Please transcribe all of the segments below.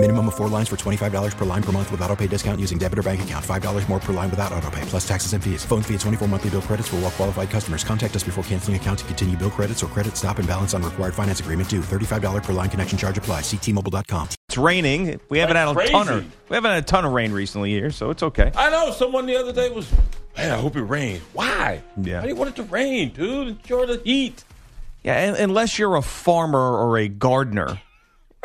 Minimum of four lines for $25 per line per month with auto pay discount using debit or bank account. $5 more per line without auto pay, plus taxes and fees. Phone fee at 24 monthly bill credits for all well qualified customers. Contact us before canceling account to continue bill credits or credit stop and balance on required finance agreement due. $35 per line connection charge apply. Ctmobile.com. It's raining. We haven't Like had a ton of we haven't had a ton of rain recently here, so it's okay. I know. Someone the other day was, man, I hope it rains. Why? Yeah. Why do you want it to rain, dude? Enjoy the heat. Yeah, unless you're a farmer or a gardener,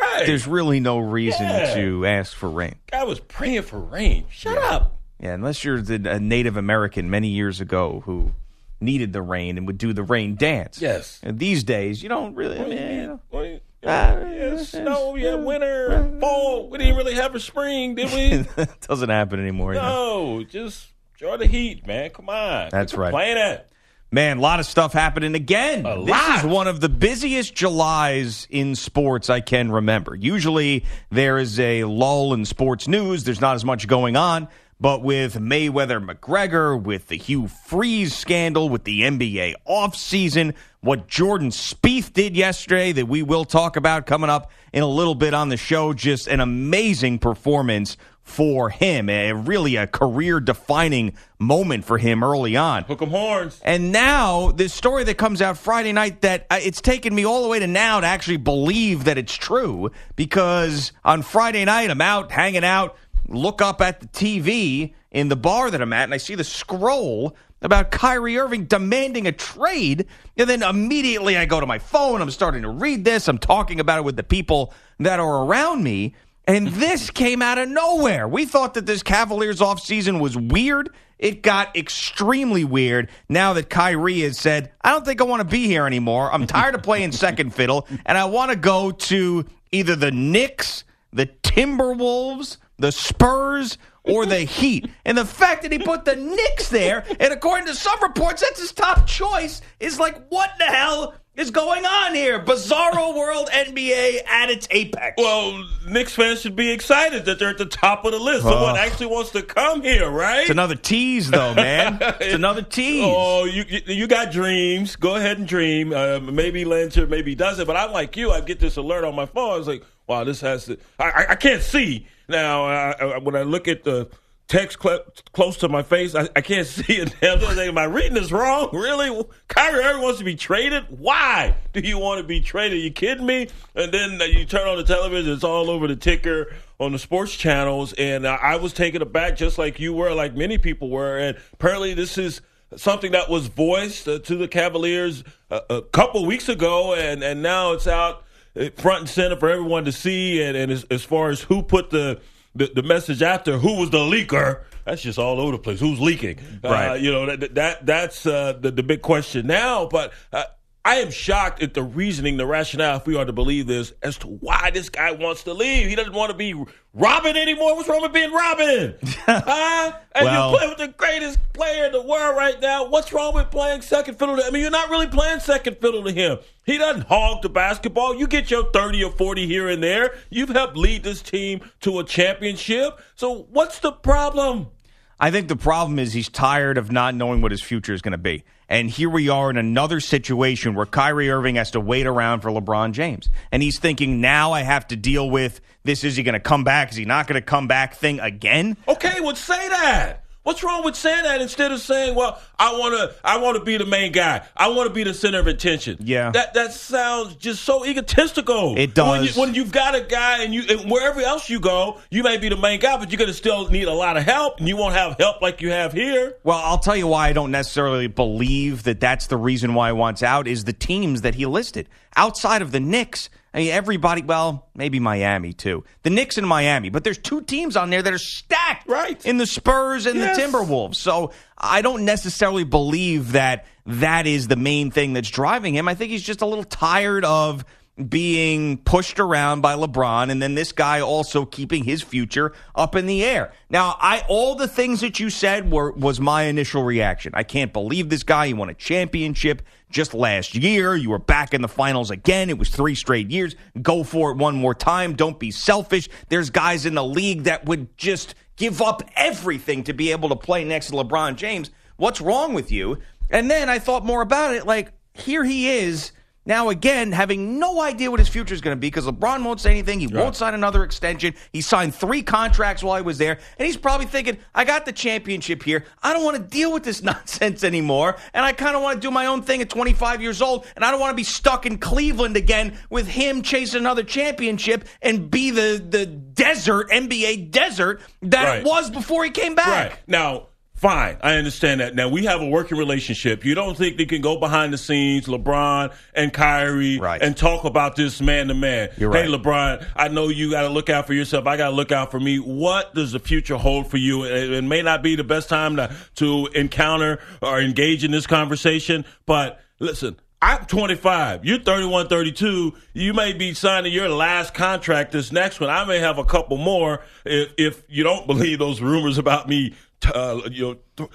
Right. there's really no reason Yeah. to ask for rain. Guy was praying for rain. Shut up. Yeah, unless you're the, a Native American many years ago who needed the rain and would do the rain dance. Yes. And these days, you don't really. I mean, you know, you- Ah, yeah, snow, yeah, winter, fall. We didn't really have a spring, did we? it doesn't happen anymore. you know. no, just enjoy the heat, man. Come on. That's right. Playing it. Man, a lot of stuff happening again. A this lot. is one of the busiest Julys in sports I can remember. Usually there is a lull in sports news, there's not as much going on. But with Mayweather McGregor, with the Hugh Freeze scandal, with the NBA offseason, what Jordan Spieth did yesterday that we will talk about coming up in a little bit on the show, just an amazing performance for him. A, really a career defining moment for him early on. Hook 'em horns. And now, this story that comes out Friday night that uh, it's taken me all the way to now to actually believe that it's true because on Friday night, I'm out hanging out, look up at the TV in the bar that I'm at, and I see the scroll about Kyrie Irving demanding a trade. And then immediately I go to my phone, I'm starting to read this, I'm talking about it with the people that are around me. And this came out of nowhere. We thought that this Cavaliers offseason was weird. It got extremely weird now that Kyrie has said, I don't think I want to be here anymore. I'm tired of playing second fiddle, and I want to go to either the Knicks, the Timberwolves, the Spurs, or the Heat. And the fact that he put the Knicks there, and according to some reports, that's his top choice, is like, what the hell is going on here? Bizarro World NBA at its apex. Well, Knicks fans should be excited that they're at the top of the list. Someone actually wants to come here, right? It's another tease, though, man. It's another tease. Oh, you you- you got dreams. Go ahead and dream. Uh, maybe Lancer, maybe doesn't. But I'm like you. I get this alert on my phone. I was like, wow, this has to. I, I, I can't see now. When I look at the text cl- close to my face, I, I can't see it. Am I reading this wrong? Really? Kyrie Irving wants to be traded? Why do you want to be traded? you kidding me? And then uh, you turn on the television, it's all over the ticker on the sports channels. And uh, I was taken aback just like you were, like many people were. And apparently, this is something that was voiced uh, to the Cavaliers uh, a couple weeks ago, and, and now it's out front and center for everyone to see. And, and as, as far as who put the, the, the message after who was the leaker, that's just all over the place. Who's leaking? Uh, Right. you know, that, that that's uh, the, the big question now. But uh, I am shocked at the reasoning, the rationale, if we are to believe this, as to why this guy wants to leave. He doesn't want to be Robin anymore. What's wrong with being Robin? huh? And Well- you play with the greatest player in the world right now. What's wrong with playing second fiddle to him? I mean, you're not really playing second fiddle to him. He doesn't hog the basketball. You get your 30 or 40 here and there. You've helped lead this team to a championship. So what's the problem? I think the problem is he's tired of not knowing what his future is going to be. And here we are in another situation where Kyrie Irving has to wait around for LeBron James. And he's thinking, now I have to deal with this. Is he going to come back? Is he not going to come back thing again? Okay, well say that. What's wrong with saying that instead of saying, "Well, I want to, I want to be the main guy. I want to be the center of attention." Yeah. that that sounds just so egotistical. It When, you, does. when you've got a guy and you and wherever else you go, you may be the main guy, but you're going to still need a lot of help, and you won't have help like you have here. Well, I'll tell you why I don't necessarily believe that that's the reason why he wants out is the teams that he listed. Outside of the Knicks, I mean, everybody, well, maybe Miami too. The Knicks and Miami, but there's two teams on there that are stacked. Right. In the Spurs and Yes. the Timberwolves. So I don't necessarily believe that that is the main thing that's driving him. I think he's just a little tired of being pushed around by LeBron and then this guy also keeping his future up in the air. Now, I all the things that you said were was my initial reaction. I can't believe this guy, he won a championship just last year. You were back in the finals again. It was 3 straight years. Go for it one more time. Don't be selfish. There's guys in the league that would just give up everything to be able to play next to LeBron James. What's wrong with you? And then I thought more about it like here he is now, again, having no idea what his future is going to be because LeBron won't say anything. He right. won't sign another extension. He signed three contracts while he was there. And he's probably thinking, I got the championship here. I don't want to deal with this nonsense anymore. And I kind of want to do my own thing at 25 years old. And I don't want to be stuck in Cleveland again with him chasing another championship and be the, the desert, NBA desert that right. it was before he came back. Right. Now, Fine, I understand that. Now we have a working relationship. You don't think they can go behind the scenes, LeBron and Kyrie, right. and talk about this man to man? Hey, right. LeBron, I know you got to look out for yourself. I got to look out for me. What does the future hold for you? It, it may not be the best time to to encounter or engage in this conversation, but listen, I'm 25. You're 31, 32. You may be signing your last contract this next one. I may have a couple more if, if you don't believe those rumors about me uh, you know,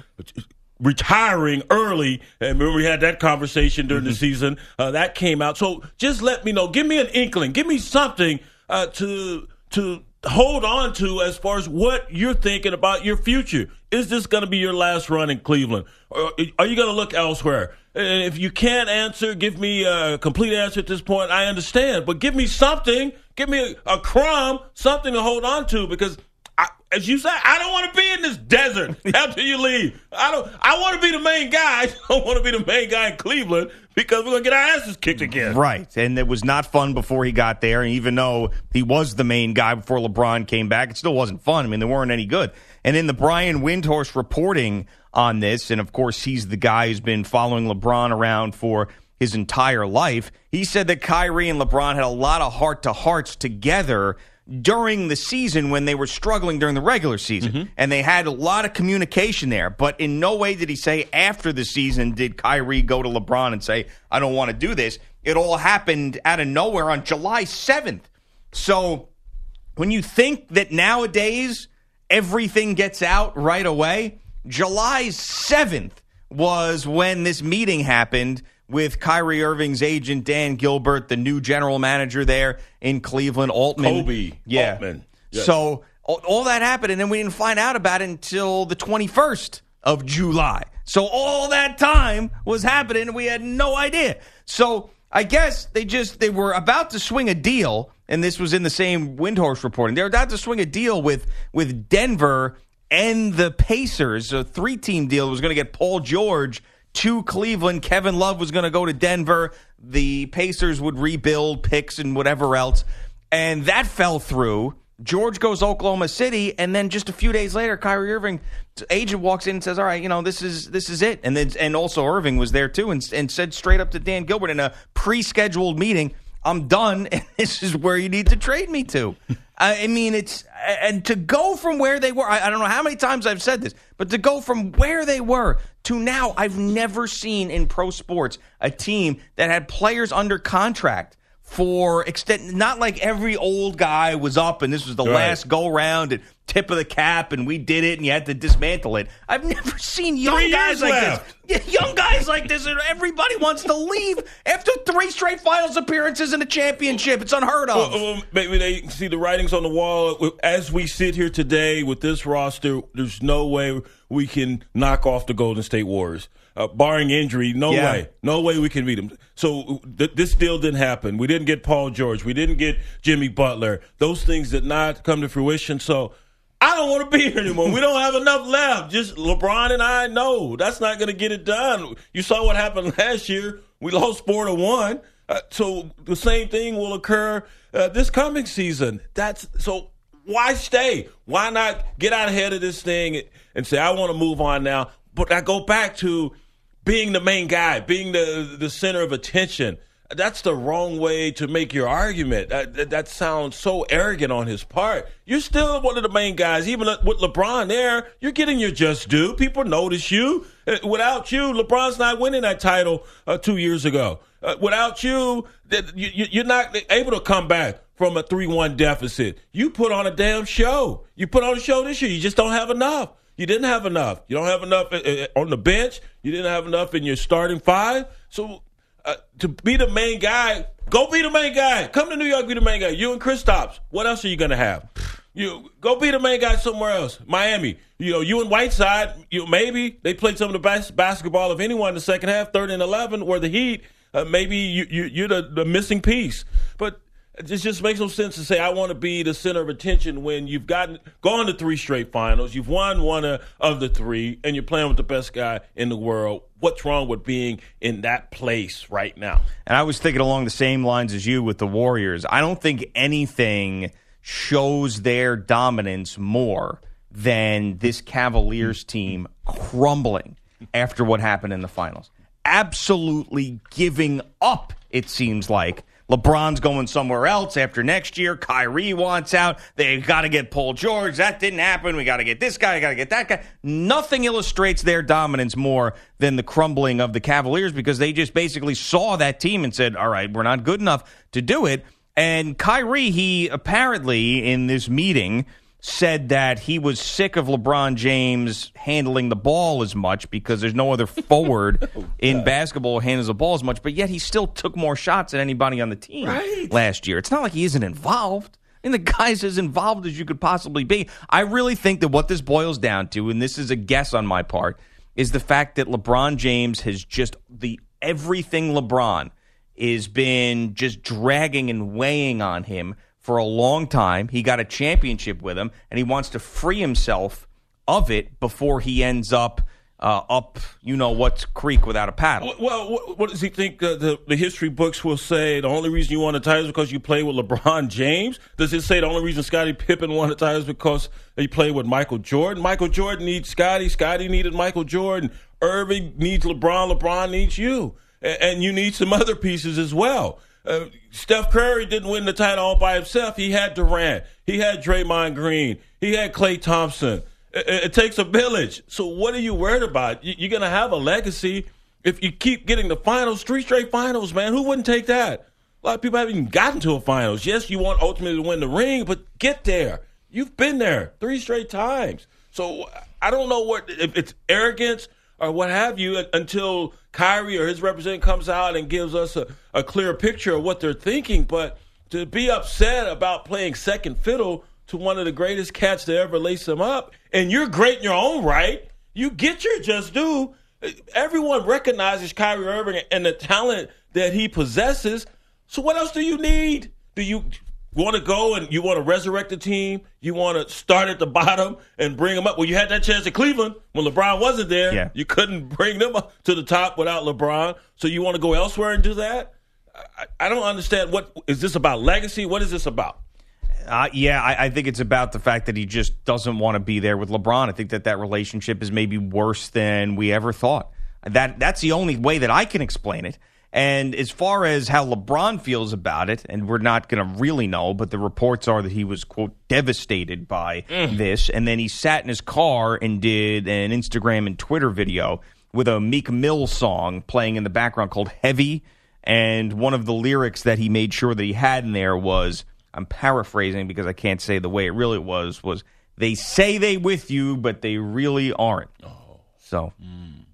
retiring early. And remember, we had that conversation during mm-hmm. the season. Uh, that came out. So just let me know. Give me an inkling. Give me something uh, to to hold on to as far as what you're thinking about your future. Is this going to be your last run in Cleveland? Or are you going to look elsewhere? And if you can't answer, give me a complete answer at this point. I understand, but give me something. Give me a, a crumb, something to hold on to, because as you say, I don't want to be in this desert after you leave. I don't. I want to be the main guy. I don't want to be the main guy in Cleveland because we're gonna get our asses kicked again. Right, and it was not fun before he got there. And even though he was the main guy before LeBron came back, it still wasn't fun. I mean, they weren't any good. And in the Brian Windhorst reporting on this, and of course, he's the guy who's been following LeBron around for his entire life. He said that Kyrie and LeBron had a lot of heart to hearts together during the season when they were struggling during the regular season. Mm-hmm. And they had a lot of communication there. But in no way did he say after the season did Kyrie go to LeBron and say, I don't want to do this. It all happened out of nowhere on July 7th. So when you think that nowadays everything gets out right away, July 7th was when this meeting happened with Kyrie Irving's agent Dan Gilbert, the new general manager there in Cleveland, Altman. Koby, yeah. Altman. Yes. So all, all that happened, and then we didn't find out about it until the 21st of July. So all that time was happening, and we had no idea. So I guess they just they were about to swing a deal, and this was in the same Windhorst reporting. They were about to swing a deal with with Denver and the Pacers, a three team deal. was going to get Paul George to Cleveland. Kevin Love was going to go to Denver. The Pacers would rebuild picks and whatever else. And that fell through. George goes Oklahoma City, and then just a few days later, Kyrie Irving agent walks in and says, "All right, you know this is this is it." And then and also Irving was there too, and, and said straight up to Dan Gilbert in a pre-scheduled meeting, "I'm done, and this is where you need to trade me to." I mean, it's and to go from where they were. I, I don't know how many times I've said this, but to go from where they were to now, I've never seen in pro sports a team that had players under contract for extent not like every old guy was up and this was the right. last go round and tip of the cap and we did it and you had to dismantle it. I've never seen young three guys like left. this. Young guys like this and everybody wants to leave after three straight finals appearances in a championship. It's unheard of. Well, well, maybe they see the writings on the wall as we sit here today with this roster. There's no way we can knock off the Golden State Warriors uh, barring injury, no yeah. way, no way we can beat them. So th- this deal didn't happen. We didn't get Paul George. We didn't get Jimmy Butler. Those things did not come to fruition. So I don't want to be here anymore. We don't have enough left. Just LeBron and I know that's not going to get it done. You saw what happened last year. We lost four to one. Uh, so the same thing will occur uh, this coming season. That's so. Why stay? Why not get out ahead of this thing and say I want to move on now? But I go back to being the main guy, being the the center of attention. That's the wrong way to make your argument. That, that, sounds so arrogant on his part. You're still one of the main guys. Even with LeBron there, you're getting your just due. People notice you. Uh, Without you, LeBron's not winning that title uh, two years ago. Uh, without you- you're not able to come back from a three-one deficit. You put on a damn show. You put on a show this year. You just don't have enough. You didn't have enough. You don't have enough uh, uh, on the bench. You didn't have enough in your starting five. So uh, to be the main guy, go be the main guy. Come to New York, be the main guy. You and Kristaps. What else are you gonna have? You go be the main guy somewhere else. Miami. You know, you and Whiteside. You maybe they played some of the best basketball of anyone in the second half, third and eleven. Where the Heat, uh, maybe you, you you're the, the missing piece. But it just makes no sense to say I want to be the center of attention when you've gotten gone to three straight finals. You've won one of, of the three, and you're playing with the best guy in the world. What's wrong with being in that place right now? And I was thinking along the same lines as you with the Warriors. I don't think anything shows their dominance more than this Cavaliers team crumbling after what happened in the finals. Absolutely giving up, it seems like. LeBron's going somewhere else after next year. Kyrie wants out. They got to get Paul George. That didn't happen. We got to get this guy. Got to get that guy. Nothing illustrates their dominance more than the crumbling of the Cavaliers because they just basically saw that team and said, "All right, we're not good enough to do it." And Kyrie, he apparently in this meeting said that he was sick of LeBron James handling the ball as much because there's no other forward oh, in basketball who handles the ball as much, but yet he still took more shots than anybody on the team last year. It's not like he isn't involved. And the guy's as involved as you could possibly be. I really think that what this boils down to, and this is a guess on my part, is the fact that LeBron James has just the everything LeBron is been just dragging and weighing on him for a long time. He got a championship with him, and he wants to free himself of it before he ends up uh, up, you know what, creek without a paddle. Well, what, what does he think uh, the, the history books will say? The only reason you won the title is because you played with LeBron James? Does it say the only reason Scottie Pippen won the title is because he played with Michael Jordan? Michael Jordan needs Scottie. Scottie needed Michael Jordan. Irving needs LeBron. LeBron needs you. And you need some other pieces as well. Uh, Steph Curry didn't win the title all by himself. He had Durant. He had Draymond Green. He had Klay Thompson. It, it- takes a village. So what are you worried about? You, you're going to have a legacy if you keep getting the finals, three straight finals, man. Who wouldn't take that? A lot of people haven't even gotten to a finals. Yes, you want ultimately to win the ring, but get there. You've been there three straight times. So I don't know what if it's arrogance or what have you until Kyrie or his representative comes out and gives us a, a clear picture of what they're thinking. But to be upset about playing second fiddle to one of the greatest cats to ever lace them up, and you're great in your own right, you get your just due. Everyone recognizes Kyrie Irving and the talent that he possesses. So what else do you need? Do you want to go and you want to resurrect the team? You want to start at the bottom and bring them up? Well, you had that chance at Cleveland when LeBron wasn't there. Yeah. You couldn't bring them up to the top without LeBron. So you want to go elsewhere and do that? I, I don't understand. What is this about? Legacy? What is this about? Uh, yeah, I, I think it's about the fact that he just doesn't want to be there with LeBron. I think that that relationship is maybe worse than we ever thought. That that's the only way that I can explain it. And as far as how LeBron feels about it, and we're not going to really know, but the reports are that he was quote devastated by mm. this, and then he sat in his car and did an Instagram and Twitter video with a Meek Mill song playing in the background called "Heavy." And one of the lyrics that he made sure that he had in there was, I'm paraphrasing because I can't say the way it really was, was they say they with you, but they really aren't. Oh. So mm.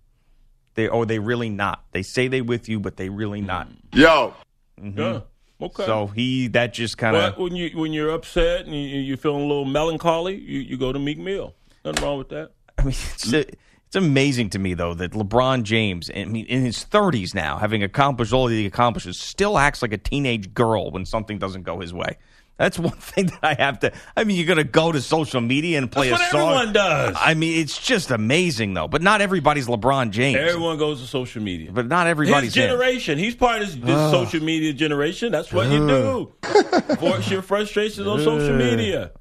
They or they really not. They say they with you, but they really mm. not. Yo. Mm-hmm. Yeah. Okay. So he that just kind of when you when you're upset and you, you're feeling a little melancholy, you, you go to Meek Mill. Nothing wrong with that. I mean, it's, it's amazing to me though that LeBron James, I mean, in his 30s now, having accomplished all that he accomplishes, still acts like a teenage girl when something doesn't go his way. That's one thing that I have to. I mean, you're going to go to social media and play That's a what song. everyone does. I mean, it's just amazing though. But not everybody's LeBron James. Everyone goes to social media. but not everybody's His generation. He's part of this, this social media generation. That's what you do. Voice your frustrations on social media.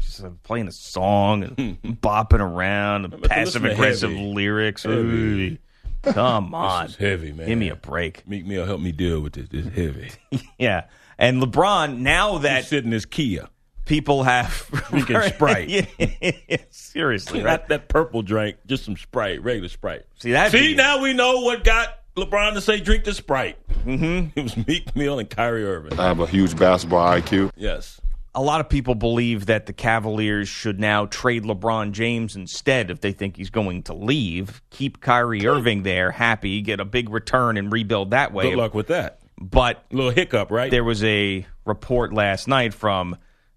Just uh, playing a song and bopping around and passive aggressive Heavy. lyrics. Heavy. Come on, It's heavy, man. give me a break. Meek Mill help me deal with this. It's heavy. Yeah, and LeBron now that He's sitting in his Kia. people have Drinking Sprite. yeah, seriously, right? Not that purple drink, just some Sprite, regular Sprite. See, that'd See, be- now we know what got LeBron to say drink the Sprite. Mm-hmm. It was Meek Mill and Kyrie Irving. I have a huge basketball IQ. Yes. a lot of people believe that the Cavaliers should now trade LeBron James instead if they think he's going to leave. Keep Kyrie Irving there, happy, get a big return and rebuild that way. Good luck with that. But Little hiccup, right? there was a report last night from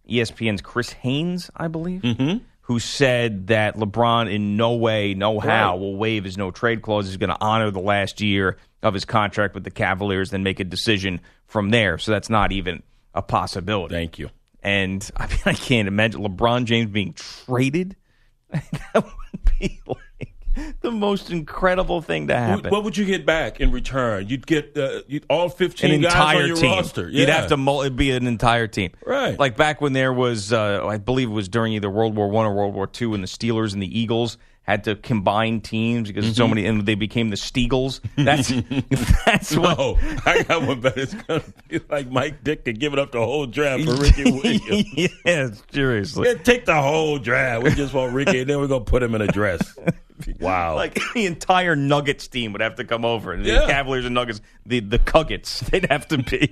ESPN's Chris Haynes, I believe, mm-hmm. who said that LeBron in no way, no how Right. will waive his no trade clause. He's going to honor the last year of his contract with the Cavaliers, then make a decision from there. So that's not even a possibility. Thank you. And I mean, I can't imagine LeBron James being traded. that would be like the most incredible thing to happen. What would you get back in return? You'd get uh, you'd, all an 15 guys entire team. roster. You'd have to mul- it'd be an entire team, Right. Like back when there was, uh, I believe it was during either World War One or World War Two, and the Steelers and the Eagles had to combine teams because so Mm-hmm. many, and they became the Steagles. That's that's what. I got one better. It's going to be like Mike Ditka giving up the whole draft for Ricky Williams. yes, seriously. Yeah, take the whole draft. We just want Ricky, and then we're going to put him in a dress. Wow. Like the entire Nuggets team would have to come over, and Yeah. the Cavaliers and Nuggets, the the Cuggets, they'd have to be.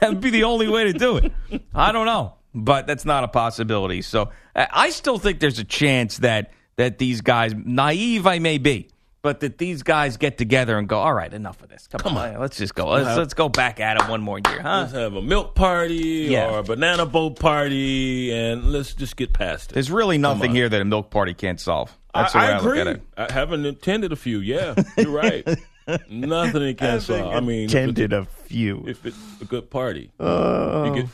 that would be the only way to do it. I don't know, but that's not a possibility. So I still think there's a chance that that these guys, naive I may be, but that these guys get together and go, all right, enough of this. Come, on, let's just go. Let's, let's go back at it one more year, huh? let's have a milk party Yeah. or a banana boat party, and let's just get past it. There's really nothing here that a milk party can't solve. That's the I, way I I, agree. look at it. I haven't attended a few. Yeah, you're right. Nothing it can solve. I mean, if Attended a few. if it's a good party, Oh. you get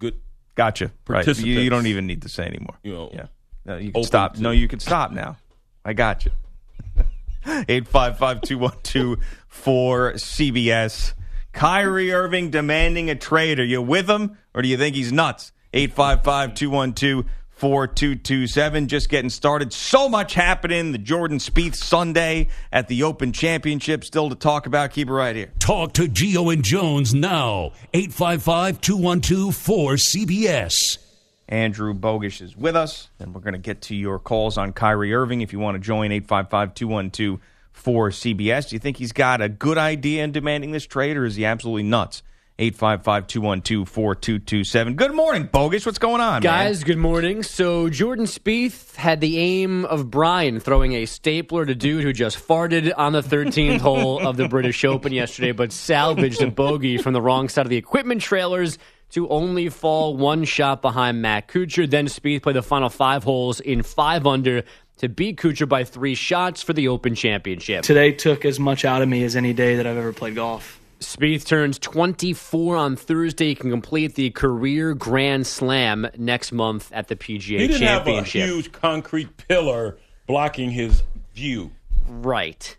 good. Gotcha. Right. You, you don't even need to say anymore. You know, Yeah. No, you can stop. to- No, you can stop now. I got you. 855-212-4CBS. Kyrie Irving demanding a trade. Are you with him or do you think he's nuts? 855-212-4227. Just getting started. So much happening. The Jordan Spieth Sunday at the Open Championship still to talk about. Keep it right here. Talk to Gio and Jones now. 855 212 4CBS. Andrew Bogish is with us, and we're going to get to your calls on Kyrie Irving. If you want to join, 855 212 4CBS. Do you think he's got a good idea in demanding this trade, or is he absolutely nuts? 855 212 4227. Good morning, Bogus. What's going on, man? Guys, good morning. So Jordan Spieth had the aim of Brian throwing a stapler to dude who just farted on the 13th hole of the British Open yesterday, but salvaged a bogey from the wrong side of the equipment trailers to only fall one shot behind Matt Kuchar. Then Spieth played the final five holes in five under to beat Kuchar by three shots for the Open Championship. Today took as much out of me as any day that I've ever played golf. Spieth turns 24 on Thursday. He can complete the career Grand Slam next month at the PGA he didn't have a Championship. huge concrete pillar blocking his view. Right.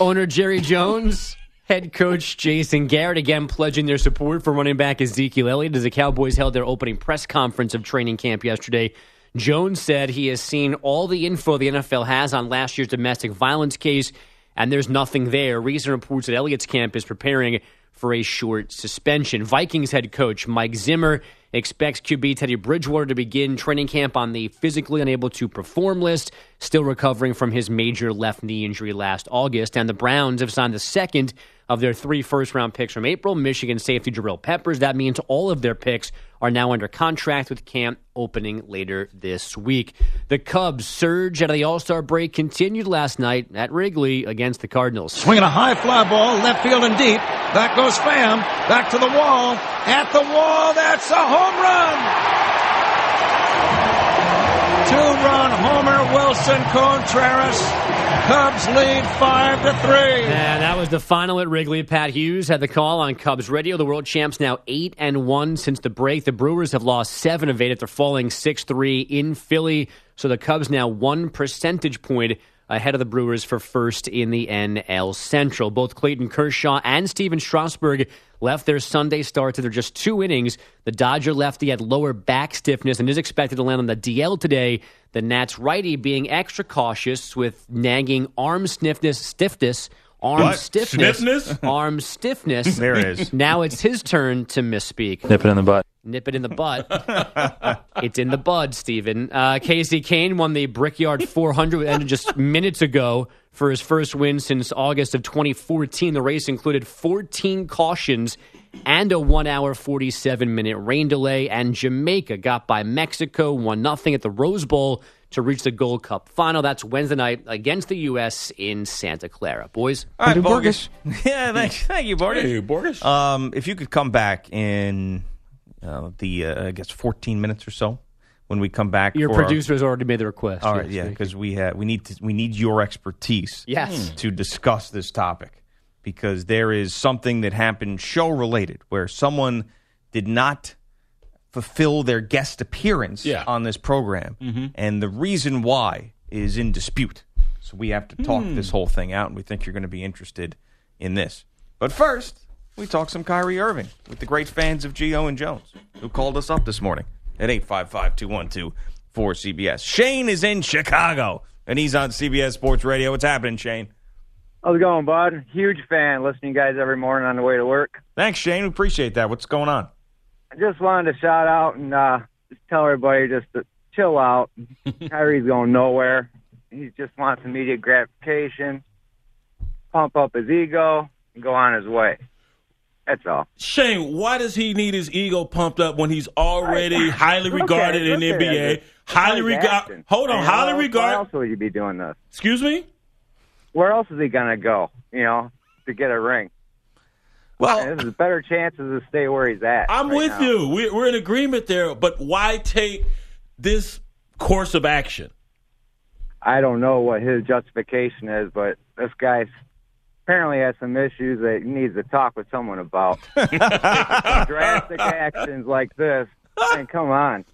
Owner Jerry Jones, head coach Jason Garrett again pledging their support for running back Ezekiel Elliott as the Cowboys held their opening press conference of training camp yesterday. Jones said he has seen all the info the NFL has on last year's domestic violence case, and there's nothing there. Recent reports that Elliott's camp is preparing for a short suspension. Vikings head coach Mike Zimmer expects QB Teddy Bridgewater to begin training camp on the physically unable to perform list, still recovering from his major left knee injury last August. And the Browns have signed the second of their three first round picks from April, Michigan safety Jabrill Peppers. That means all of their picks are now under contract with camp opening later this week. The Cubs' surge out of the All Star break continued last night at Wrigley against the Cardinals. Swinging a high fly ball, left field and deep. Back goes Pham. Back to the wall. At the wall, that's a home run. Two-run homer, Willson Contreras. Cubs lead five to three. And that was the final at Wrigley. Pat Hughes had the call on Cubs radio. The world champs now eight and one since the break. The Brewers have lost seven of eight after falling six three in Philly. So the Cubs now one percentage point ahead of the Brewers for first in the NL Central. Both Clayton Kershaw and Stephen Strasburg left their Sunday starts after just two innings. The Dodger lefty had lower back stiffness and is expected to land on the DL today. The Nats righty being extra cautious with nagging arm stiffness, stiffness, arm What? stiffness, Stiffness? arm stiffness. There it is. Now it's his turn to misspeak. Nip it in the butt. Nip it in the butt. it's in the bud, Steven. Uh, Kasey Kahne won the Brickyard 400, ended just minutes ago for his first win since August of 2014. The race included 14 cautions and a 1 hour 47 minute rain delay. And Jamaica got by Mexico 1 nothing at the Rose Bowl to reach the Gold Cup final. That's Wednesday night against the U.S. in Santa Clara. Boys, All right, Borges. yeah, thank, thank you, Borges. Hey, Borges. Um, if you could come back in uh, the, uh, I guess, 14 minutes or so when we come back. your for our- producer has already made the request. All right, Yes, yeah, because we have we need to we need your expertise. Yes. to discuss this topic because there is something that happened show related where someone did not fulfill their guest appearance Yeah. on this program, Mhm. and the reason why is in dispute. So we have to talk Hmm. this whole thing out, and we think you're going to be interested in this. But first, we talk some Kyrie Irving with the great fans of Gio and Jones who called us up this morning at 855-212-4CBS. Shane is in Chicago, and he's on CBS Sports Radio. What's happening, Shane? How's it going, bud? Huge fan, listening to you guys every morning on the way to work. Thanks, Shane. We appreciate that. What's going on? I just wanted to shout out and uh, just tell everybody just to chill out. Kyrie's going nowhere. He just wants immediate gratification, pump up his ego, and go on his way. That's all. Shane, why does he need his ego pumped up when he's already highly regarded in the NBA? Highly He's regard. Hold on, And highly where else- regard. Where else would you be doing this? Excuse me. Where else is he gonna go? You know, to get a ring. Well, there's better chances to stay where he's at. I'm right with now. you. We, we're in agreement there. But why take this course of action? I don't know what his justification is, but this guy apparently has some issues that he needs to talk with someone about. Drastic actions like this, and come on.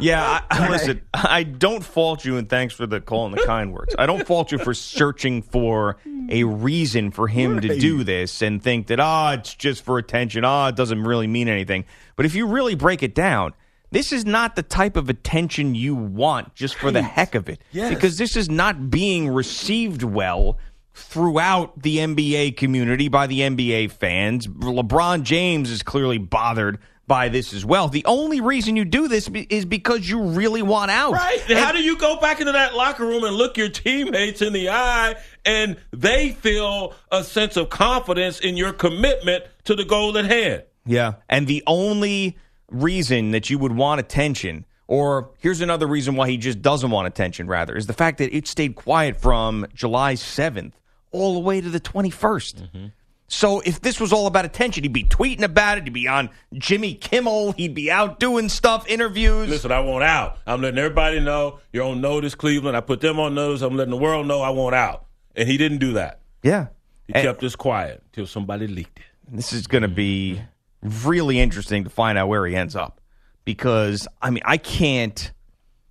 Yeah, I, listen, I don't fault you, and thanks for the call and the kind words. I don't fault you for searching for a reason for him to do this and think that, ah, it's just for attention. Ah, it doesn't really mean anything. But if you really break it down, this is not the type of attention you want just for the heck of it. Yes. Because this is not being received well throughout the NBA community by the NBA fans. LeBron James is clearly bothered by this as well. The only reason you do this be- is because you really want out. Right. And- How do you go back into that locker room and look your teammates in the eye and they feel a sense of confidence in your commitment to the goal at hand? Yeah. And the only reason that you would want attention, or here's another reason why he just doesn't want attention, rather, is the fact that it stayed quiet from July 7th all the way to the 21st. Mm-hmm. So if this was all about attention, he'd be tweeting about it. He'd be on Jimmy Kimmel. He'd be out doing stuff, interviews. Listen, I want out. I'm letting everybody know you're on notice, Cleveland. I put them on notice. I'm letting the world know I want out. And he didn't do that. Yeah. He And- kept this quiet until somebody leaked it. This is going to be really interesting to find out where he ends up because I mean I can't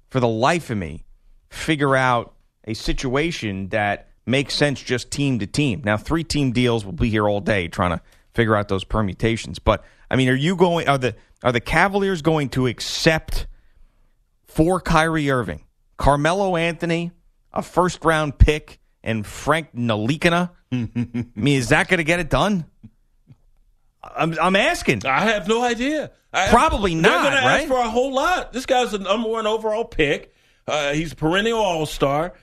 for the life of me figure out a situation that makes sense just team to team. Now three team deals will be here all day trying to figure out those permutations. But I mean are you going are the are the Cavaliers going to accept for Kyrie Irving, Carmelo Anthony, a first round pick and Frank Ntilikina? I mean is that going to get it done? I'm, I'm asking. I have no idea. I, Probably They're not, going to right? ask for a whole lot. This guy's the number one overall pick. Uh, he's a perennial All Star.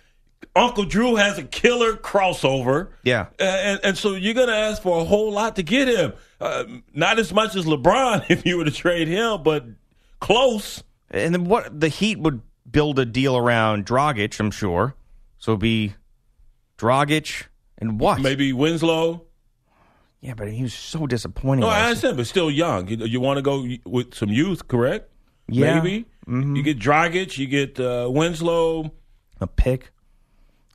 Uncle Drew has a killer crossover. Yeah. Uh, and, and so you're going to ask for a whole lot to get him. Uh, not as much as LeBron if you were to trade him, but close. And then what? The Heat would build a deal around Dragic, I'm sure. So it'd be Dragic and what? Maybe Winslow. Yeah, but he was so disappointing. No, I understand, but still young. You, you want to go with some youth, correct? Yeah. Maybe. You get Dragic, you get uh, Winslow, a pick.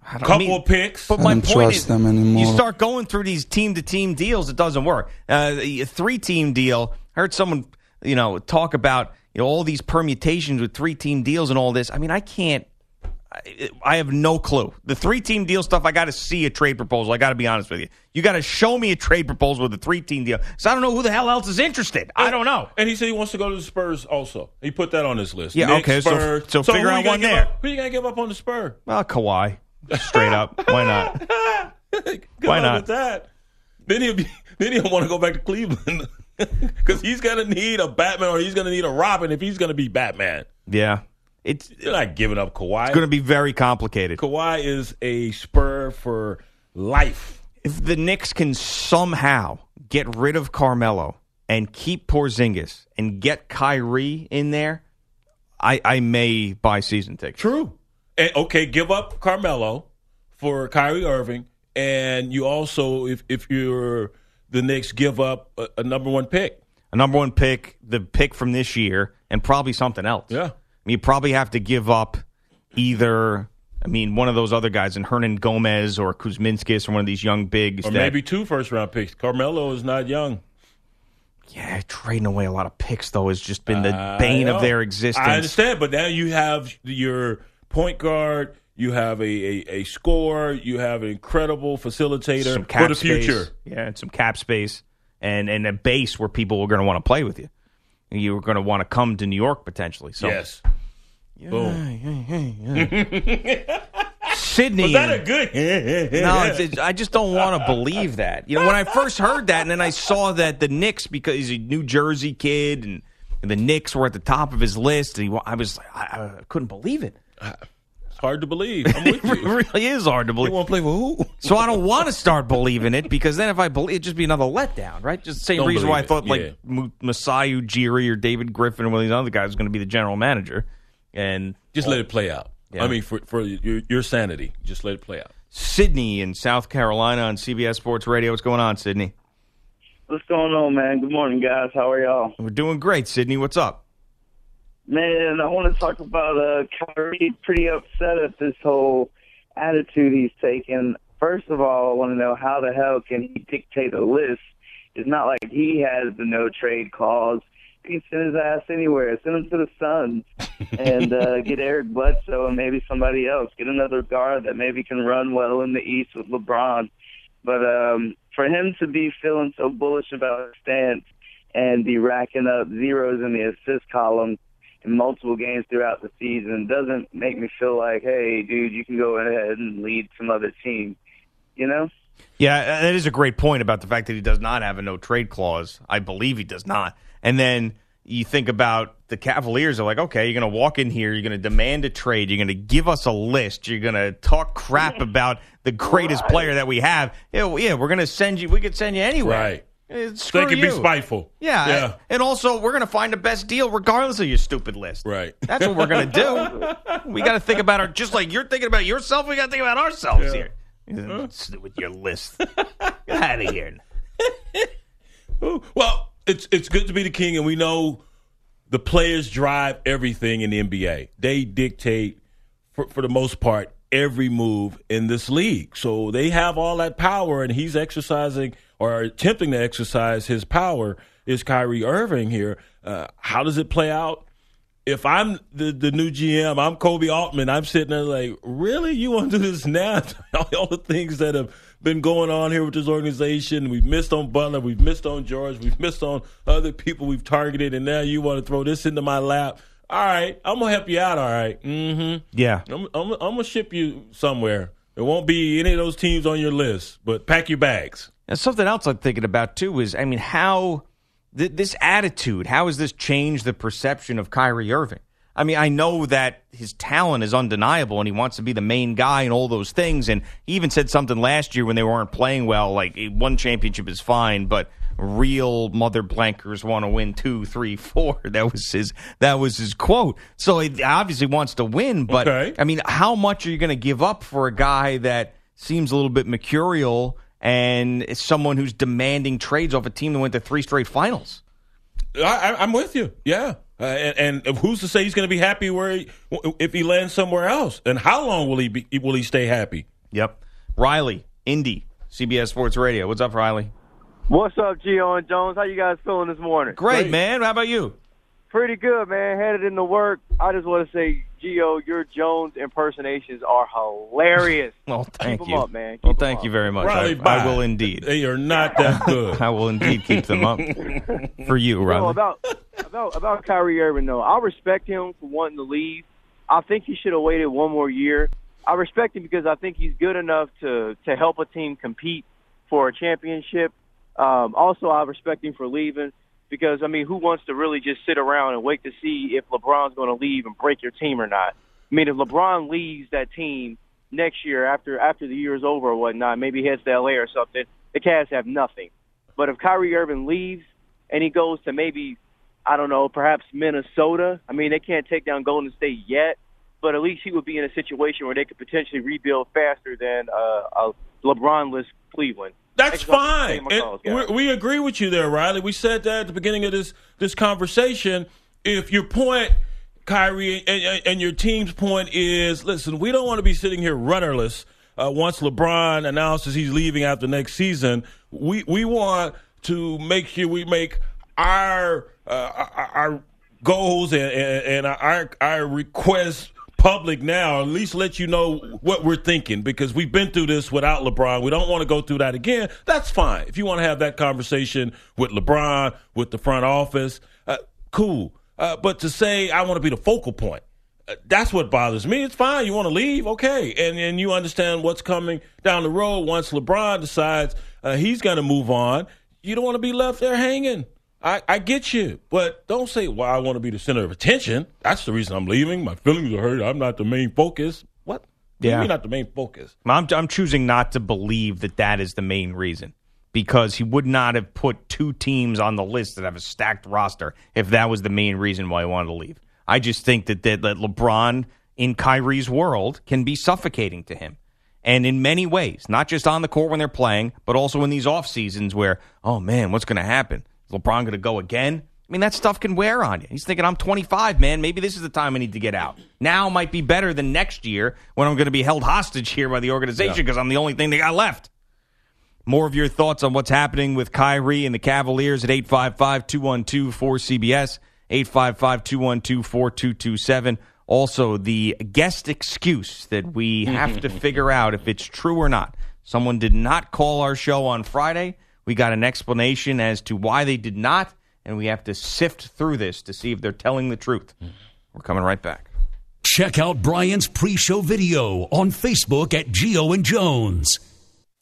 I don't- couple I mean, of picks. But my point is, you start going through these team to team deals, it doesn't work. Uh, a three team deal. I heard someone, you know, talk about you know all these permutations with three team deals and all this. I mean, I can't. I, I have no clue. The three team deal stuff, I got to see a trade proposal. I got to be honest with you. You got to show me a trade proposal with a three team deal. So I don't know who the hell else is interested. I don't know. And he said he wants to go to the Spurs also. He put that on his list. Yeah, okay, so- Spurs. so figure out one there. Up, who you going to give up on the Spurs? Well, Kawhi, straight up. Why not? Why not? That. Then he'll be. Then he'll want to go back to Cleveland. because he's gonna need a Batman or he's gonna need a Robin if he's gonna be Batman. Yeah. It's They're not giving up Kawhi. it's going to be very complicated. Kawhi is a spur for life. If the Knicks can somehow get rid of Carmelo and keep Porzingis and get Kyrie in there, I, I may buy season tickets. True. And okay, give up Carmelo for Kyrie Irving, and you also, if if you're the Knicks, give up a, a number one pick. A number one pick, the pick from this year, and probably something else. Yeah. I mean, you probably have to give up either, I mean, one of those other guys in Hernangomez or Kuzminskas or one of these young bigs. Or that, maybe two first round picks. Carmelo is not young. Yeah, trading away a lot of picks, though, has just been the I bane of their existence. I understand, but now you have your point guard, you have a, a, a scorer, you have an incredible facilitator some cap for the space. future. Yeah, and some cap space and, and a base where people are going to want to play with you. You're going to want to come to New York potentially. So yes. Boom. Sydney. Was that a good? no, it's, it's, I just don't want to believe that. You know, when I first heard that, and then I saw that the Knicks, because he's a New Jersey kid, and, and the Knicks were at the top of his list, and he, I was, I, I couldn't believe it. It's hard to believe. I'm with It really is hard to You believe. want to play for who? So I don't want to start believing it because then if I believe, it'd just be another letdown, right? Just the same Don't reason why I believe it, thought like yeah. M- Masai Ujiri or David Griffin or one of these other guys was going to be the general manager, and Just let it play out. Yeah. I mean, for for your, your sanity, just let it play out. Sydney in South Carolina on CBS Sports Radio. What's going on, Sydney? What's going on, man? Good morning, guys. How are y'all? We're doing great, Sydney. What's up? Man, I want to talk about uh, Kyrie. Pretty upset at this whole attitude he's taken. First of all, I want to know how the hell can he dictate a list? It's not like he has the no trade clause. He can send his ass anywhere. Send him to the Suns and uh, get Eric Bledsoe and maybe somebody else. Get another guard that maybe can run well in the East with LeBron. But um, for him to be feeling so bullish about his stance and be racking up zeros in the assist column in multiple games throughout the season doesn't make me feel like, hey, dude, you can go ahead and lead some other team. You know? Yeah, uh, that is a great point about the fact that he does not have a no trade clause. I believe he does not. And then you think about the Cavaliers are like, okay, you're going to walk in here, you're going to demand a trade, you're going to give us a list, you're going to talk crap about the greatest player that we have. Yeah, yeah we're going to send you. We could send you anywhere. Right. Screw they can you. be spiteful. Yeah, Yeah. and also we're going to find the best deal regardless of your stupid list. Right. That's what we're going to do. we got to think about our just like you're thinking about yourself. We got to think about ourselves here. With your list, get out of here. Well, it's it's good to be the king, and we know the players drive everything in the NBA. They dictate, for, for the most part, every move in this league. So they have all that power, and he's exercising or attempting to exercise his power. Is Kyrie Irving here? Uh, how does it play out? If I'm the, the new GM, I'm Koby Altman. I'm sitting there like, really? You want to do this now? all the things that have been going on here with this organization. We've missed on Butler. We've missed on George. We've missed on other people we've targeted. And now you want to throw this into my lap. All right. I'm going to help you out. All right. Mm-hmm. Yeah. I'm, I'm, I'm going to ship you somewhere. It won't be any of those teams on your list, but pack your bags. And something else I'm thinking about too is, I mean, how th- this attitude, how has this changed the perception of Kyrie Irving? I mean, I know that his talent is undeniable and he wants to be the main guy and all those things. And he even said something last year when they weren't playing well, like one championship is fine, but real mother blankers want to win two, three, four. That was his that was his quote. So he obviously wants to win, but Okay. I mean, how much are you going to give up for a guy that seems a little bit mercurial and someone who's demanding trades off a team that went to three straight finals? I, I, I'm with you. Yeah. Uh, and, and who's to say he's going to be happy where he, if he lands somewhere else? And how long will he be? Will he stay happy? Yep. Riley, Indy, CBS Sports Radio. What's up, Riley? What's up, Gio and Jones? How you guys feeling this morning? Great, man. How about you? Pretty good, man. Headed into work. I just want to say, Gio, your Jones impersonations are hilarious. Well, thank Keep 'em you. up, man. well, thank up. you very much. Riley, I. I will indeed. They are not that good. I will indeed keep them up for you, No, Riley. about about about Kyrie Irving, though. I respect him for wanting to leave. I think he should have waited one more year. I respect him because I think he's good enough to to help a team compete for a championship. Um, also, I respect him for leaving. Because I mean, who wants to really just sit around and wait to see if LeBron's going to leave and break your team or not? I mean, if LeBron leaves that team next year after after the year is over or whatnot, maybe he heads to LA or something, the Cavs have nothing. But if Kyrie Irving leaves and he goes to maybe I don't know, perhaps Minnesota. I mean, they can't take down Golden State yet, but at least he would be in a situation where they could potentially rebuild faster than uh, a LeBron-less Cleveland. That's Thanks a lot for fine. And calls, guys. we, we agree with you there, Riley. We said that at the beginning of this this conversation. If your point, Kyrie, and, and- your team's point is, listen, we don't want to be sitting here rudderless. Uh, once LeBron announces he's leaving after next season, we we want to make sure we make our uh, our, our goals and, and, and our our requests public now. At least let you know what we're thinking because we've been through this without LeBron. We don't want to go through that again. That's fine. If you want to have that conversation with LeBron, with the front office, uh, cool. Uh, but to say I want to be the focal point. uh, That's what bothers me. It's fine. You want to leave, okay, and and you understand what's coming down the road once LeBron decides uh, he's going to move on. You don't want to be left there hanging. I, I get you, but don't say, "Well, I want to be the center of attention." That's the reason I'm leaving. My feelings are hurt. I'm not the main focus. What? Yeah. You're not the main focus. I'm, I'm choosing not to believe that that is the main reason because he would not have put two teams on the list that have a stacked roster if that was the main reason why he wanted to leave. I just think that, that, that LeBron in Kyrie's world can be suffocating to him. And in many ways, not just on the court when they're playing, but also in these off seasons where, oh man, what's going to happen? Is LeBron going to go again? I mean, that stuff can wear on you. He's thinking, I'm 25, man. Maybe this is the time I need to get out. Now might be better than next year when I'm going to be held hostage here by the organization Yeah. because I'm the only thing they got left. More of your thoughts on what's happening with Kyrie and the Cavaliers at 855 212 4CBS, 855 212 4227. Also, the guest excuse that we have to figure out if it's true or not. Someone did not call our show on Friday. We got an explanation as to why they did not, and we have to sift through this to see if they're telling the truth. We're coming right back. Check out Brian's pre-show video on Facebook at Gio and Jones.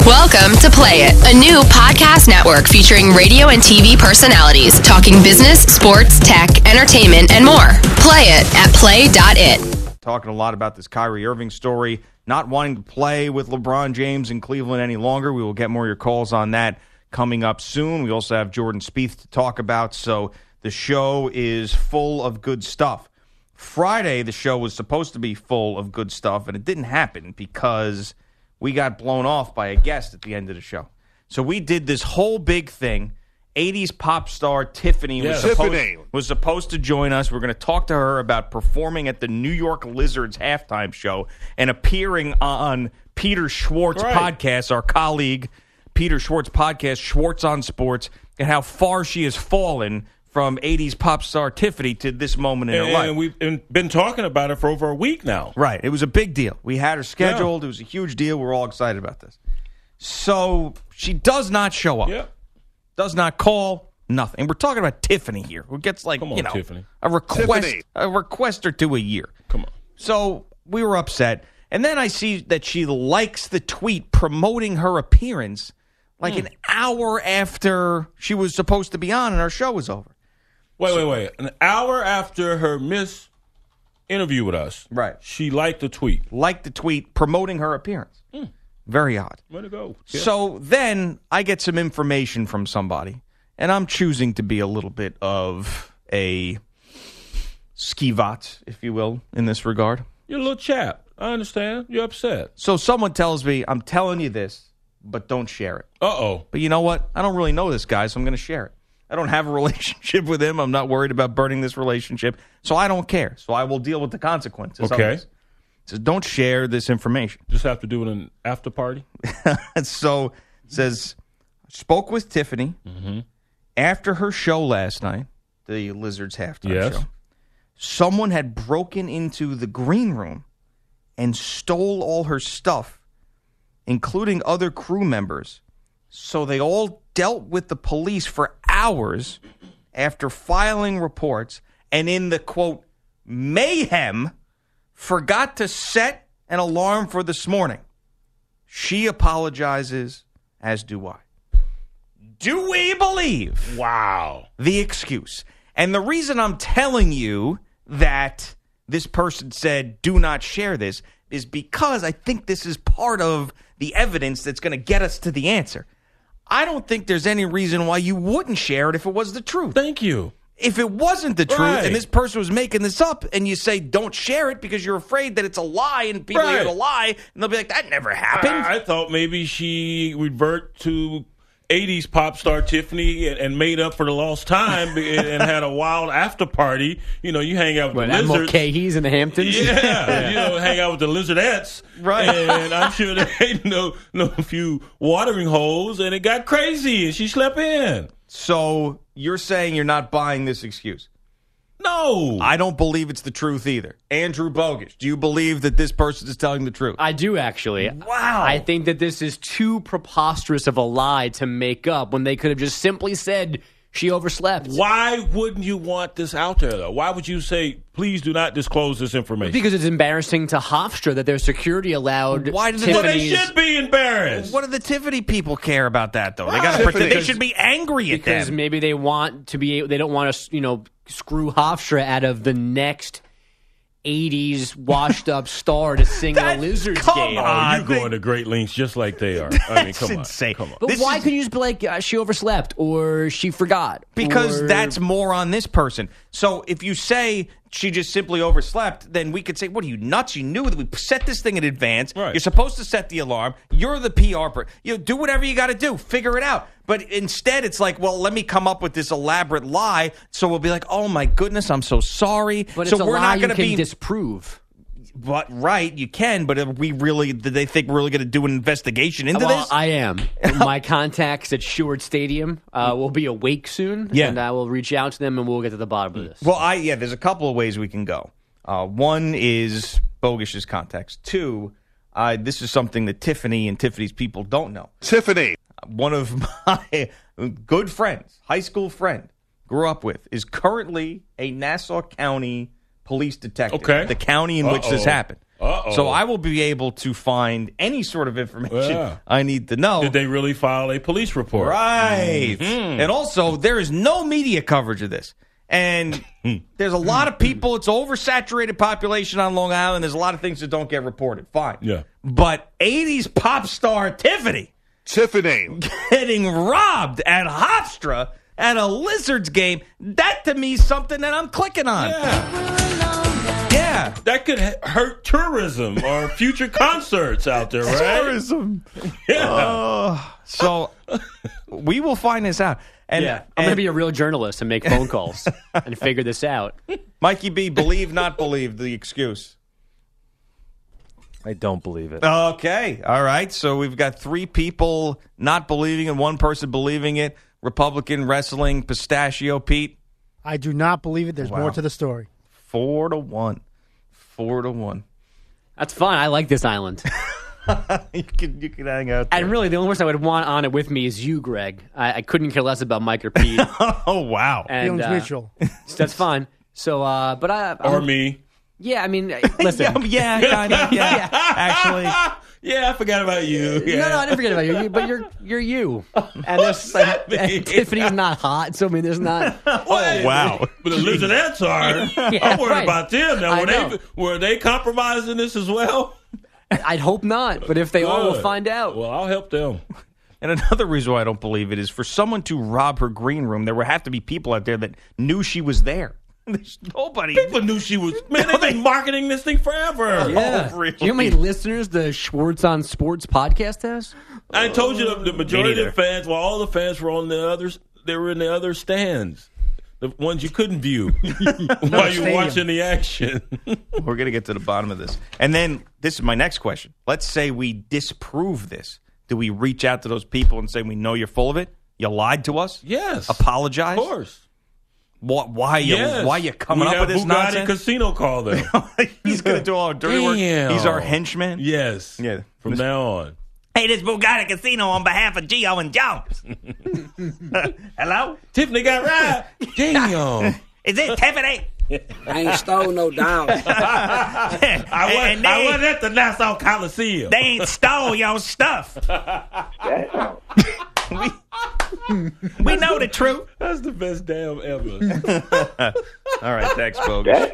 Welcome to Play It, a new podcast network featuring radio and TV personalities talking business, sports, tech, entertainment, and more. Play it at play.it. talking a lot about this Kyrie Irving story, not wanting to play with LeBron James in Cleveland any longer. We will get more of your calls on that coming up soon. We also have Jordan Spieth to talk about, so the show is full of good stuff. Friday, the show was supposed to be full of good stuff, and it didn't happen because we got blown off by a guest at the end of the show. So we did this whole big thing. 80s pop star Tiffany was, supposed, Tiffany. was supposed to join us. We're going to talk to her about performing at the New York Lizards halftime show and appearing on Peter Schwartz Right. podcast, our colleague Peter Schwartz podcast, Schwartz on Sports, and how far she has fallen from 80s pop star Tiffany to this moment in And, her life. and we've been- been talking about it for over a week now. Right. It was a big deal. We had her scheduled. It was a huge deal. We're all excited about this. So she does not show up. Yep. Does not call. Nothing. And we're talking about Tiffany here, who gets like Come on, you know Tiffany. a request Tiffany. a request or two a year. Come on. So we were upset, and then I see that she likes the tweet promoting her appearance like Hmm. an hour after she was supposed to be on, and our show was over. Wait, wait, wait. An hour after her miss interview with us, right? She liked the tweet. Liked the tweet promoting her appearance. Very odd. Way to go. Yeah. So then I get some information from somebody, and I'm choosing to be a little bit of a skivat, if you will, in this regard. You're a little chap. I understand. You're upset. So someone tells me, I'm telling you this, but don't share it. Uh oh. But you know what? I don't really know this guy, so I'm going to share it. I don't have a relationship with him. I'm not worried about burning this relationship, so I don't care. So I will deal with the consequences. Okay. So don't share this information. Just have to do it an after party. so says spoke with Tiffany Mm-hmm. after her show last night, the Lizards halftime Yes. show. Someone had broken into the green room and stole all her stuff, including other crew members. So they all dealt with the police for hours after filing reports and in the quote mayhem forgot to set an alarm for this morning. She apologizes, as do I. Do we believe? Wow. The excuse. And the reason I'm telling you that this person said, do not share this, is because I think this is part of the evidence that's going to get us to the answer. I don't think there's any reason why you wouldn't share it if it was the truth. Thank you. If it wasn't the truth Right. and this person was making this up and you say don't share it because you're afraid that it's a lie and people hear Right. the lie and they'll be like, that never happened. I, I thought maybe she revert to 80s pop star Tiffany and, and made up for the lost time and, and had a wild after party. You know, you hang out with What, the Admiral lizards. He's in the Hamptons? Yeah, you know, hang out with the lizardettes, Right. And I'm sure there ain't no no few watering holes, and it got crazy, and she slept in. So you're saying you're not buying this excuse? No, I don't believe it's the truth either. Andrew Bogus, do you believe that this person is telling the truth? I do actually. Wow. I think that this is too preposterous of a lie to make up when they could have just simply said she overslept. Why wouldn't you want this out there though? Why would you say, please do not disclose this information? Because it's embarrassing to Hofstra that their security allowed Why did well, they should be embarrassed. What do the Tiffany people care about that though? They got to pretend they should be angry at because them. maybe they want to be they don't want to you know screw Hofstra out of the next 80s washed up star to sing in a Lizards come game. Oh, you going to great lengths just like they are. I mean, That's come on, insane. come on. But This why is- couldn't you just be like uh, she overslept or she forgot? because or- that's more on this person. So if you say she just simply overslept, then we could say, "What are you nuts? You knew that we set this thing in advance. Right. You're supposed to set the alarm. You're the PR person. You know, do whatever you got to do. Figure it out." But instead, it's like, "Well, let me come up with this elaborate lie." So we'll be like, "Oh my goodness, I'm so sorry." but so it's we're lie not going to be. disprove. But right, you can. But are we really? Do they think we're really going to do an investigation into well, this? I am. My contacts at Shuart Stadium uh, will be awake soon, Yeah. and I will reach out to them and we'll get to the bottom of this. Well, I yeah, there's a couple of ways we can go. Uh, one is Bogus's contacts. Two, uh, this is something that Tiffany and Tiffany's people don't know. Tiffany. One of my good friends, high school friend, grew up with, is currently a Nassau County police detective. Okay. the county in which this happened. Uh-oh. So I will be able to find any sort of information Yeah. I need to know. Did they really file a police report? Right. Mhm. And also, there is no media coverage of this. And there's a lot of people, it's oversaturated population on Long Island. There's a lot of things that don't get reported. Fine. Yeah. But 80s pop star Tiffany Tiffany. getting robbed at Hofstra at a Lizards game, that to me is something that I'm clicking on. Yeah. Yeah, that could hurt tourism or future concerts out there, right? Tourism. Yeah. Oh, so we will find this out. And, yeah, I'm going to be a real journalist and make phone calls and figure this out. Mikey B, believe, not believe the excuse. I don't believe it. Okay. All right. So we've got three people not believing and one person believing it. Republican wrestling pistachio Pete. I do not believe it. There's Wow. more to the story. Four to one. Four to one. That's fun. I like this island. you can you can hang out. There. And really, the only person I would want on it with me is you, Greg. I, I couldn't care less about Mike or Pete. oh wow. And, Feelings uh, mutual. That's fine. So, uh, but I Or I'm- me. Yeah, I mean, listen. yeah, kind of. Yeah, actually. Yeah, I forgot about you. Yeah. No, no, I didn't forget about you. you- But you're you're you, oh, and, there's, and, and Tiffany's not hot, so I mean, there's not. Oh wow. But the Lizonettes are. Yeah, I'm worried right. about them. Now, I were know. they were they compromising this as well? I'd hope not, but if they are, we'll find out. Well, I'll help them. And another reason why I don't believe it is for someone to rob her green room, there would have to be people out there that knew she was there. There's nobody. People knew she was. Man, they've been marketing this thing forever. Oh, yeah. Oh, really? Do you know how many listeners the Schwartz on Sports podcast has? I told you the, the majority of the fans, well, all the fans were on the others. They were in the other stands, the ones you couldn't view while you were stadium. watching the action. We're going to get to the bottom of this. And then this is my next question. Let's say we disprove this. Do we reach out to those people and say, we know you're full of it? You lied to us? yes, Apologize? of course. Why, why, you, Yes. why you coming we up with this Bugatti nonsense? Casino call them. He's going to do all our dirty work. He's our henchman. yes. Yeah. From now on. Hey, this Bugatti Casino on behalf of Gio and Jones. Hello? Tiffany got right. Damn. Is it Tiffany? I ain't stole no dog. I, was, And I they- wasn't at the Nassau Coliseum. They ain't stole your stuff. We we know the truth. That's the best damn ever. All right, thanks, Bogus.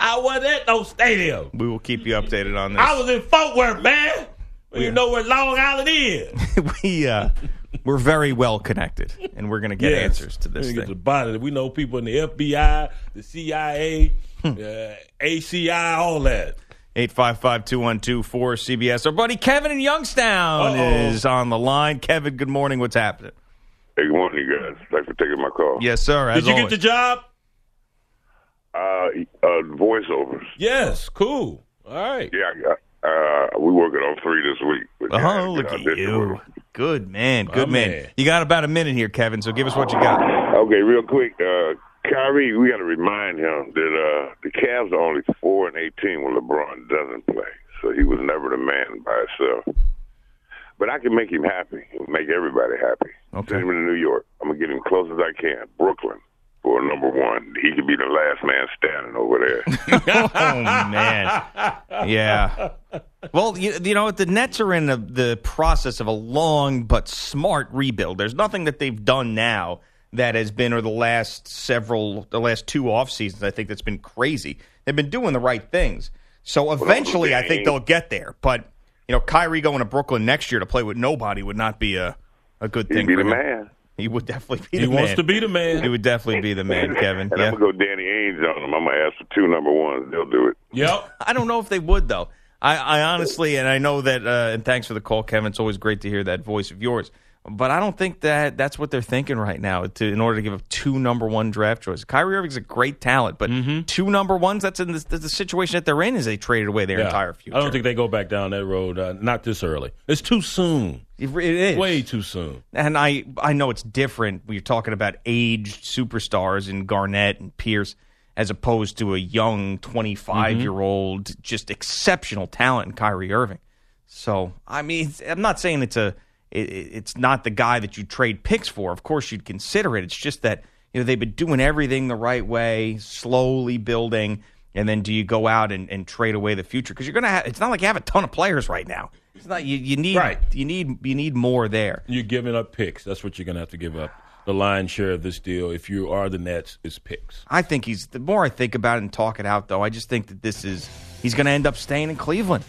I wasn't at no stadium. We will keep you updated on this. I was in Fort Worth, man. Well, You know where Long Island is. we uh, we're very well connected, and we're going to get Yes. answers to this We get thing. the bottom. We know people in the FBI, the CIA, Hmm. uh, ACI, all that. 855-212-4CBS. Our buddy Kevin in Youngstown Uh-oh. is on the line. Kevin, good morning. What's happening? Hey, good morning, you guys. Thanks for taking my call. Yes, sir. As Did you always. get the job? Uh, uh, voiceovers. Yes. Cool. All right. Yeah, I got, uh, we working on three this week. But yeah, Oh, look at you. Good man. Good man. man. You got about a minute here, Kevin, so give us what you got. Okay, real quick. Uh, Kyrie, we got to remind him that uh, the Cavs are only four and eighteen when LeBron doesn't play, so he was never the man by himself. But I can make him happy, make everybody happy. Okay. Send him to New York. I'm gonna get him close as I can. Brooklyn for number one. He could be the last man standing over there. oh man, yeah. Well, you, you know what? The Nets are in a, the process of a long but smart rebuild. There's nothing that they've done now that has been, or the last several, the last two off seasons. I think that's been crazy. They've been doing the right things. So eventually, I think they'll get there. But you know, Kyrie going to Brooklyn next year to play with nobody would not be a a good He'd thing. be for the him. man. He would definitely be. He the wants man. to be the man. He would definitely be the man, Kevin. And Yeah. I'm gonna go Danny Ainge on him. I'm gonna ask for two number ones. They'll do it. Yep. I don't know if they would though. I, I honestly, and I know that. Uh, and thanks for the call, Kevin. It's always great to hear that voice of yours. But I don't think that that's what they're thinking right now. To in order to give up two number one draft choices, Kyrie Irving's a great talent, but Mm-hmm. two number ones. That's in the, the, the situation that they're in. Is they traded away their Yeah. entire future. I don't think they go back down that road. Uh, not this early. It's too soon. it, is Way too soon. And I I know it's different when you're talking about aged superstars in Garnett and Pierce as opposed to a young 25 year old just exceptional talent in Kyrie Irving. So I mean, I'm not saying it's a it, it's not the guy that you trade picks for. Of course, you'd consider it. It's just that you know they've been doing everything the right way, slowly building, and then do you go out and, and trade away the future? Because you're gonna have. It's not like you have a ton of players right now. It's not you. You need Right. you need you need more there. You're giving up picks. That's what you're going to have to give up. The lion's share of this deal, if you are the Nets, is picks. I think he's the more I think about it and talk it out, though. I just think that this is he's going to end up staying in Cleveland.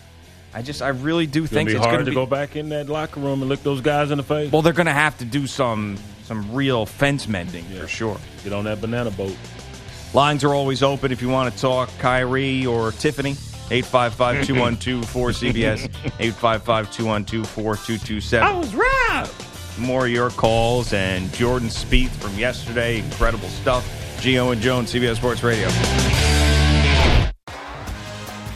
I just I really do think It's gonna be it's hard going to go back in that locker room and look those guys in the face. Well, they're going to have to do some some real fence mending for sure. Get on that banana boat. Lines are always open if you want to talk Kyrie or Tiffany. 855-212-4CBS, 855-212-4227. I was right. More of your calls and Jordan Spieth from yesterday. Incredible stuff. Gio and Jones, CBS Sports Radio.